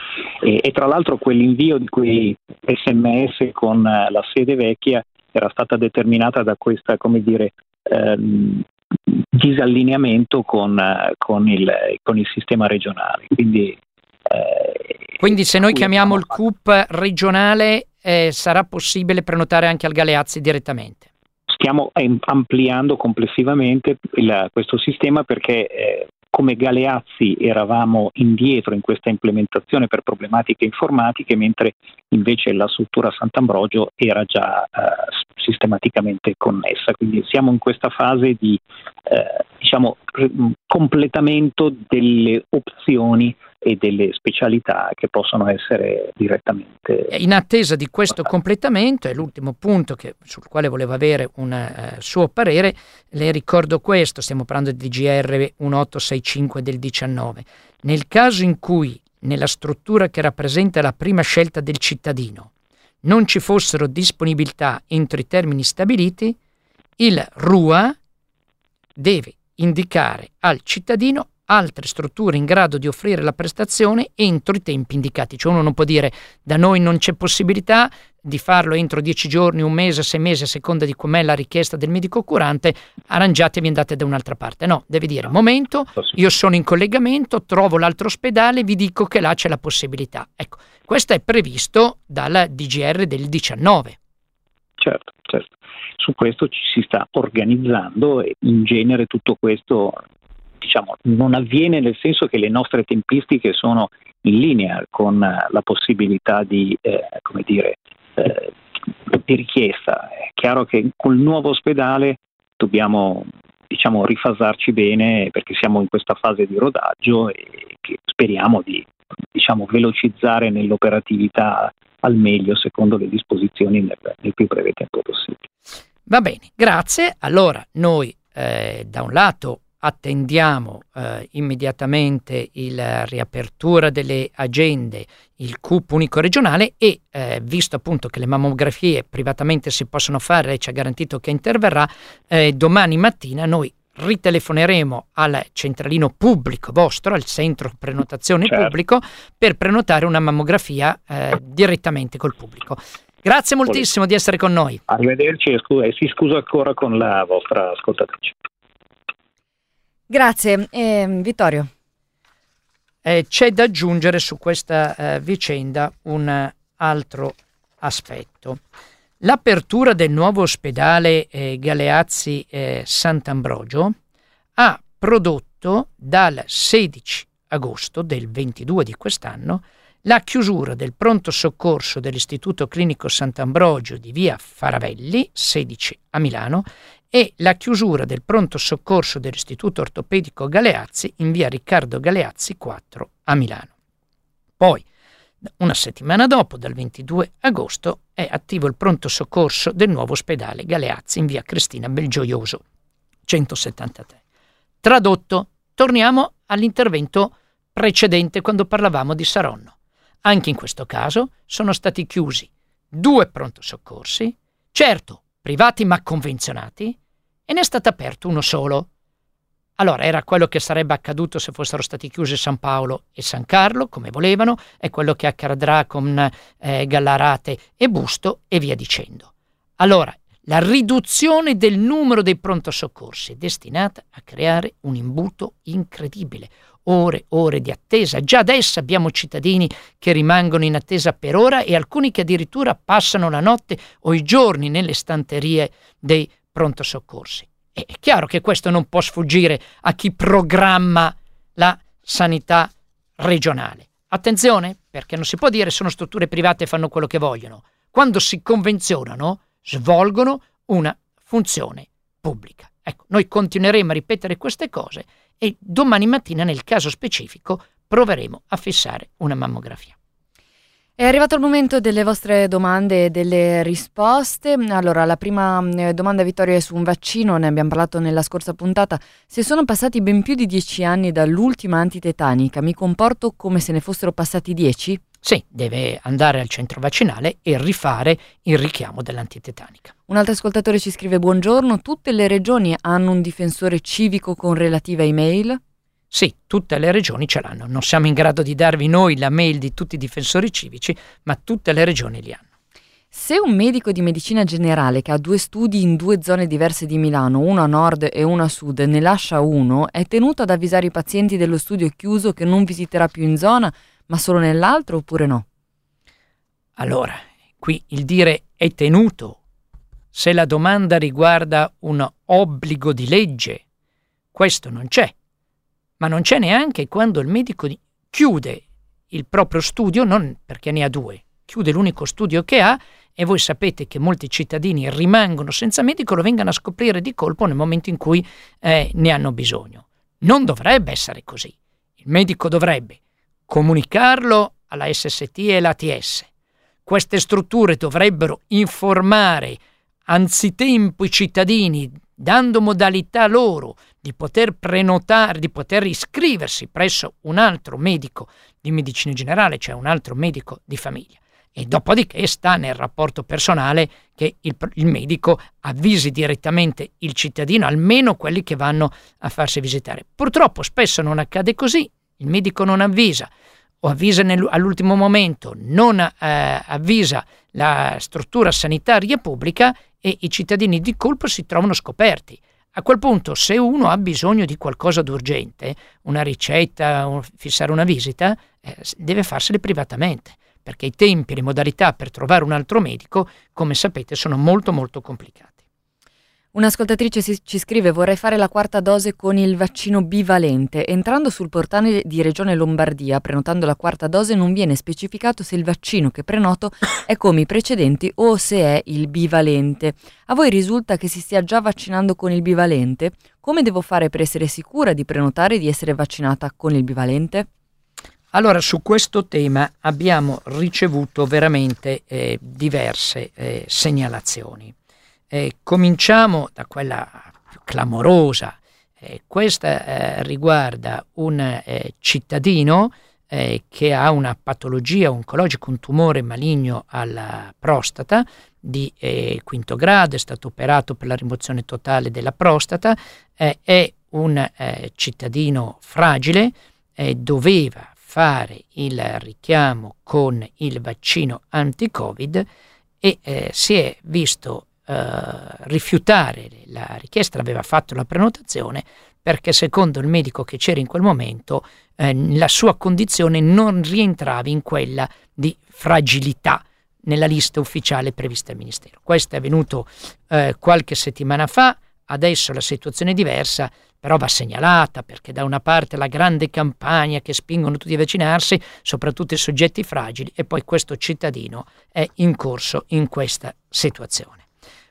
E, e, tra l'altro quell'invio di quei sms con eh, la sede vecchia era stata determinata da questa, come dire, ehm, disallineamento con, eh, con, il, con, il, sistema regionale. Quindi, eh, Quindi se noi chiamiamo il CUP regionale eh, sarà possibile prenotare anche al Galeazzi direttamente? Stiamo ampliando complessivamente il, questo sistema perché eh, come Galeazzi eravamo indietro in questa implementazione per problematiche informatiche, mentre invece la struttura Sant'Ambrogio era già eh, sistematicamente connessa. Quindi siamo in questa fase di eh, diciamo, completamento delle opzioni e delle specialità che possono essere direttamente. In attesa di questo completamento, è l'ultimo punto che, sul quale volevo avere un uh, suo parere, le ricordo questo, stiamo parlando di DGR 1865 del 19. Nel caso in cui nella struttura che rappresenta la prima scelta del cittadino non ci fossero disponibilità entro i termini stabiliti, il RUA deve indicare al cittadino altre strutture in grado di offrire la prestazione entro i tempi indicati. Cioè uno non può dire da noi non c'è possibilità di farlo entro dieci giorni, un mese, sei mesi, a seconda di com'è la richiesta del medico curante, arrangiatevi e andate da un'altra parte. No, deve dire, momento, io sono in collegamento, trovo l'altro ospedale, vi dico che là c'è la possibilità. Ecco, questo è previsto dalla DGR del 19. Certo, certo. Su questo ci si sta organizzando e in genere tutto questo diciamo, non avviene nel senso che le nostre tempistiche sono in linea con la possibilità di, eh, come dire, eh, di richiesta. È chiaro che col nuovo ospedale dobbiamo diciamo, rifasarci bene perché siamo in questa fase di rodaggio e che speriamo di diciamo, velocizzare nell'operatività al meglio secondo le disposizioni nel, nel più breve tempo possibile. Va bene, grazie. Allora noi eh, da un lato attendiamo eh, immediatamente la riapertura delle agende, il CUP unico regionale e eh, visto appunto che le mammografie privatamente si possono fare, lei ci ha garantito che interverrà, eh, domani mattina noi ritelefoneremo al centralino pubblico vostro, al centro prenotazione certo. pubblico, per prenotare una mammografia eh, direttamente col pubblico. Grazie moltissimo di essere con noi. Arrivederci e, scu- e si scusa ancora con la vostra ascoltatrice. Grazie. Eh, Vittorio. Eh, c'è da aggiungere su questa eh, vicenda un altro aspetto. L'apertura del nuovo ospedale eh, Galeazzi eh, Sant'Ambrogio ha prodotto dal 16 agosto del 22 di quest'anno la chiusura del pronto soccorso dell'Istituto Clinico Sant'Ambrogio di via Faravelli, 16 a Milano, e la chiusura del pronto soccorso dell'Istituto Ortopedico Galeazzi in via Riccardo Galeazzi 4 a Milano. Poi, una settimana dopo, dal 22 agosto, è attivo il pronto soccorso del nuovo ospedale Galeazzi in via Cristina Belgioioso 173. Tradotto, torniamo all'intervento precedente quando parlavamo di Saronno. Anche in questo caso sono stati chiusi due pronto soccorsi, certo privati ma convenzionati, e ne è stato aperto uno solo. Allora era quello che sarebbe accaduto se fossero stati chiusi San Paolo e San Carlo, come volevano, è quello che accadrà con eh, Gallarate e Busto e via dicendo. Allora, la riduzione del numero dei pronto soccorsi è destinata a creare un imbuto incredibile, ore, ore di attesa. Già adesso abbiamo cittadini che rimangono in attesa per ora e alcuni che addirittura passano la notte o i giorni nelle stanterie dei pronto soccorsi. È chiaro che questo non può sfuggire a chi programma la sanità regionale. Attenzione, perché non si può dire sono strutture private e fanno quello che vogliono. Quando si convenzionano, svolgono una funzione pubblica. Ecco, noi continueremo a ripetere queste cose e domani mattina, nel caso specifico, proveremo a fissare una mammografia. È arrivato il momento delle vostre domande e delle risposte. Allora, la prima eh, domanda Vittorio è su un vaccino, ne abbiamo parlato nella scorsa puntata. Se sono passati ben più di dieci anni dall'ultima antitetanica, mi comporto come se ne fossero passati dieci? Sì, deve andare al centro vaccinale e rifare il richiamo dell'antitetanica. Un altro ascoltatore ci scrive: Buongiorno, tutte le regioni hanno un difensore civico con relativa email? Sì, tutte le regioni ce l'hanno. Non siamo in grado di darvi noi la mail di tutti i difensori civici, ma tutte le regioni li hanno. Se un medico di medicina generale che ha due studi in due zone diverse di Milano, uno a nord e uno a sud, ne lascia uno, è tenuto ad avvisare i pazienti dello studio chiuso che non visiterà più in zona ma solo nell'altro oppure no? Allora, qui il dire è tenuto. Se la domanda riguarda un obbligo di legge, questo non c'è. Ma non c'è neanche quando il medico chiude il proprio studio, non perché ne ha due, chiude l'unico studio che ha e voi sapete che molti cittadini rimangono senza medico, lo vengano a scoprire di colpo nel momento in cui eh, ne hanno bisogno. Non dovrebbe essere così. Il medico dovrebbe comunicarlo alla SST e all'ATS. Queste strutture dovrebbero informare anzitempo i cittadini, dando modalità loro di poter prenotare, di poter iscriversi presso un altro medico di medicina generale, cioè un altro medico di famiglia. E dopodiché sta nel rapporto personale che il, il, medico avvisi direttamente il cittadino, almeno quelli che vanno a farsi visitare. Purtroppo spesso non accade così, il medico non avvisa o avvisa nel, all'ultimo momento, non eh, avvisa la struttura sanitaria pubblica e i cittadini di colpo si trovano scoperti. A quel punto, se uno ha bisogno di qualcosa d'urgente, una ricetta, un, fissare una visita, eh, deve farsele privatamente, perché i tempi e le modalità per trovare un altro medico, come sapete, sono molto molto complicati. Un'ascoltatrice ci scrive vorrei fare la quarta dose con il vaccino bivalente. Entrando sul portale di Regione Lombardia, prenotando la quarta dose, non viene specificato se il vaccino che prenoto è come i precedenti o se è il bivalente. A voi risulta che si stia già vaccinando con il bivalente? Come devo fare per essere sicura di prenotare di essere vaccinata con il bivalente? Allora, su questo tema abbiamo ricevuto veramente eh, diverse eh, segnalazioni. Eh, cominciamo da quella più clamorosa. Eh, questa eh, riguarda un eh, cittadino eh, che ha una patologia oncologica, un tumore maligno alla prostata di eh, quinto grado, è stato operato per la rimozione totale della prostata, è un cittadino fragile, doveva fare il richiamo con il vaccino anti-Covid e si è visto rifiutare la richiesta, aveva fatto la prenotazione perché secondo il medico che c'era in quel momento eh, la sua condizione non rientrava in quella di fragilità nella lista ufficiale prevista dal Ministero. Questo è avvenuto eh, qualche settimana fa, adesso la situazione è diversa, però va segnalata perché da una parte la grande campagna che spingono tutti a vaccinarsi, soprattutto i soggetti fragili, e poi questo cittadino è in corso in questa situazione.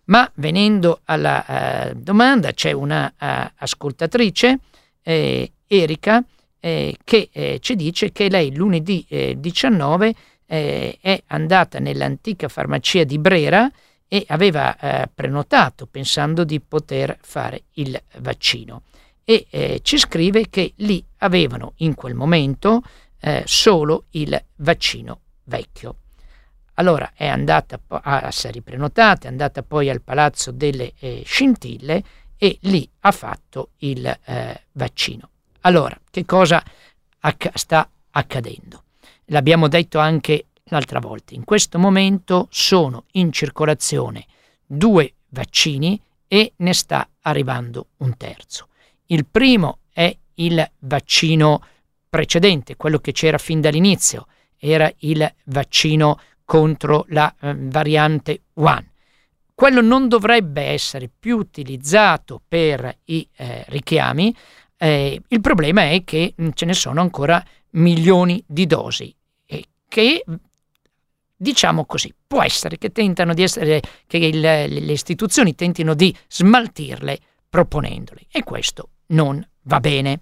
Ma venendo alla uh, domanda, c'è una uh, ascoltatrice, eh, Erika, eh, che eh, ci dice che lei lunedì 19 eh, è andata nell'antica farmacia di Brera e aveva prenotato pensando di poter fare il vaccino. E ci scrive che lì avevano in quel momento solo il vaccino vecchio. Allora è andata a, si è riprenotata, è andata poi al Palazzo delle eh, Scintille e lì ha fatto il eh, vaccino. Allora, che cosa acc- sta accadendo? L'abbiamo detto anche l'altra volta, in questo momento sono in circolazione due vaccini e ne sta arrivando un terzo. Il primo è il vaccino precedente, quello che c'era fin dall'inizio, era il vaccino contro la eh, variante One. Quello non dovrebbe essere più utilizzato per i eh, richiami, eh, il problema è che mm, ce ne sono ancora milioni di dosi che diciamo così, può essere che essere che il, le istituzioni tentino di smaltirle proponendole e questo non va bene.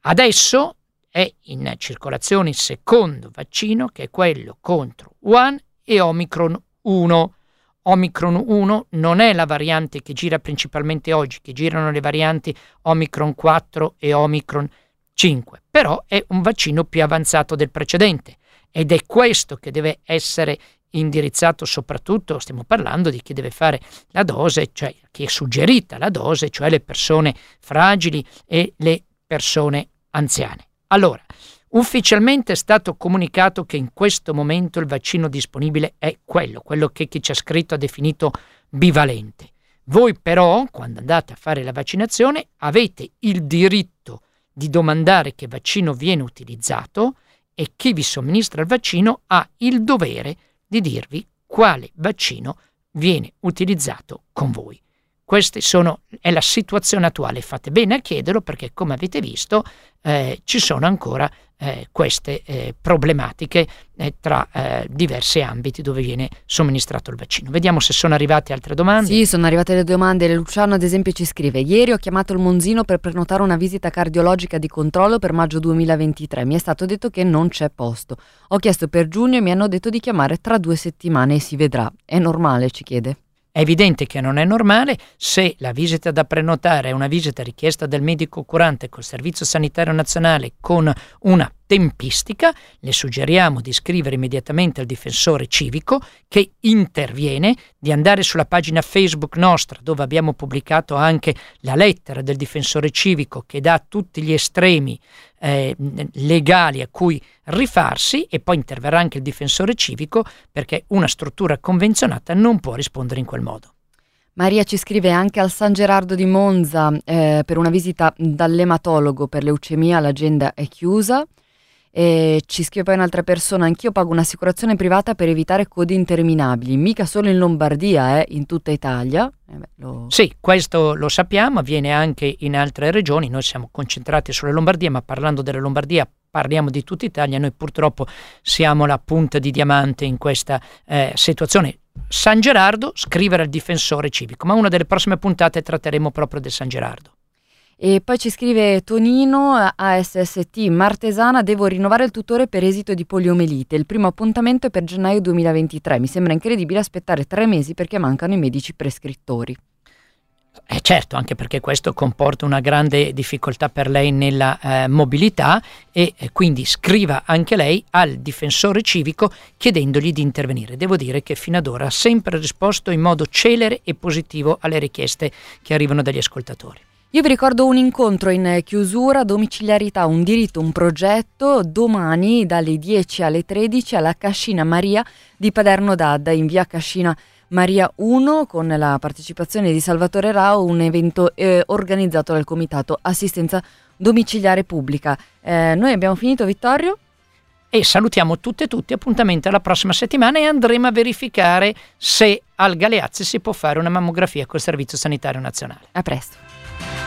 Adesso è in circolazione il secondo vaccino che è quello contro One e Omicron 1. Omicron 1 non è la variante che gira principalmente oggi, che girano le varianti Omicron 4 e Omicron 5, però è un vaccino più avanzato del precedente ed è questo che deve essere indirizzato soprattutto, stiamo parlando di chi deve fare la dose, cioè chi è suggerita la dose, cioè le persone fragili e le persone anziane. Allora, ufficialmente è stato comunicato che in questo momento il vaccino disponibile è quello, quello che chi ci ha scritto ha definito bivalente. Voi però, quando andate a fare la vaccinazione, avete il diritto di domandare che vaccino viene utilizzato e chi vi somministra il vaccino ha il dovere di dirvi quale vaccino viene utilizzato con voi. Questa è la situazione attuale, fate bene a chiederlo perché come avete visto eh, ci sono ancora eh, queste eh, problematiche eh, tra eh, diversi ambiti dove viene somministrato il vaccino. Vediamo se sono arrivate altre domande. Sì, sono arrivate le domande. Luciano ad esempio ci scrive, ieri ho chiamato il Monzino per prenotare una visita cardiologica di controllo per maggio 2023, mi è stato detto che non c'è posto. Ho chiesto per giugno e mi hanno detto di chiamare tra due settimane e si vedrà. È normale, ci chiede. È evidente che non è normale. Se la visita da prenotare è una visita richiesta dal medico curante col Servizio Sanitario Nazionale con una tempistica, le suggeriamo di scrivere immediatamente al difensore civico che interviene, di andare sulla pagina Facebook nostra dove abbiamo pubblicato anche la lettera del difensore civico che dà tutti gli estremi eh, legali a cui rifarsi e poi interverrà anche il difensore civico perché una struttura convenzionata non può rispondere in quel modo. Maria ci scrive anche al San Gerardo di Monza eh, per una visita dall'ematologo per leucemia, l'agenda è chiusa. E ci scrive poi un'altra persona, anch'io pago un'assicurazione privata per evitare code interminabili, mica solo in Lombardia, eh, in tutta Italia. Eh beh, lo... Sì, questo lo sappiamo, avviene anche in altre regioni, noi siamo concentrati sulla Lombardia, ma parlando della Lombardia parliamo di tutta Italia, noi purtroppo siamo la punta di diamante in questa eh, situazione. San Gerardo, scrivere al difensore civico, ma una delle prossime puntate tratteremo proprio del San Gerardo. E poi ci scrive Tonino ASST Martesana, devo rinnovare il tutore per esito di poliomelite. Il primo appuntamento è per gennaio 2023. Mi sembra incredibile aspettare tre mesi perché mancano i medici prescrittori. Eh certo, anche perché questo comporta una grande difficoltà per lei nella eh, mobilità e eh, quindi scriva anche lei al difensore civico chiedendogli di intervenire. Devo dire che fino ad ora ha sempre risposto in modo celere e positivo alle richieste che arrivano dagli ascoltatori. Io vi ricordo un incontro in chiusura, domiciliarità, un diritto, un progetto, domani dalle 10 alle 13 alla Cascina Maria di Paderno d'Adda, in via Cascina Maria 1, con la partecipazione di Salvatore Rao, un evento eh, organizzato dal Comitato Assistenza Domiciliare Pubblica. Eh, noi abbiamo finito, Vittorio? E salutiamo tutte e tutti, appuntamento alla prossima settimana e andremo a verificare se al Galeazzi si può fare una mammografia col Servizio Sanitario Nazionale. A presto.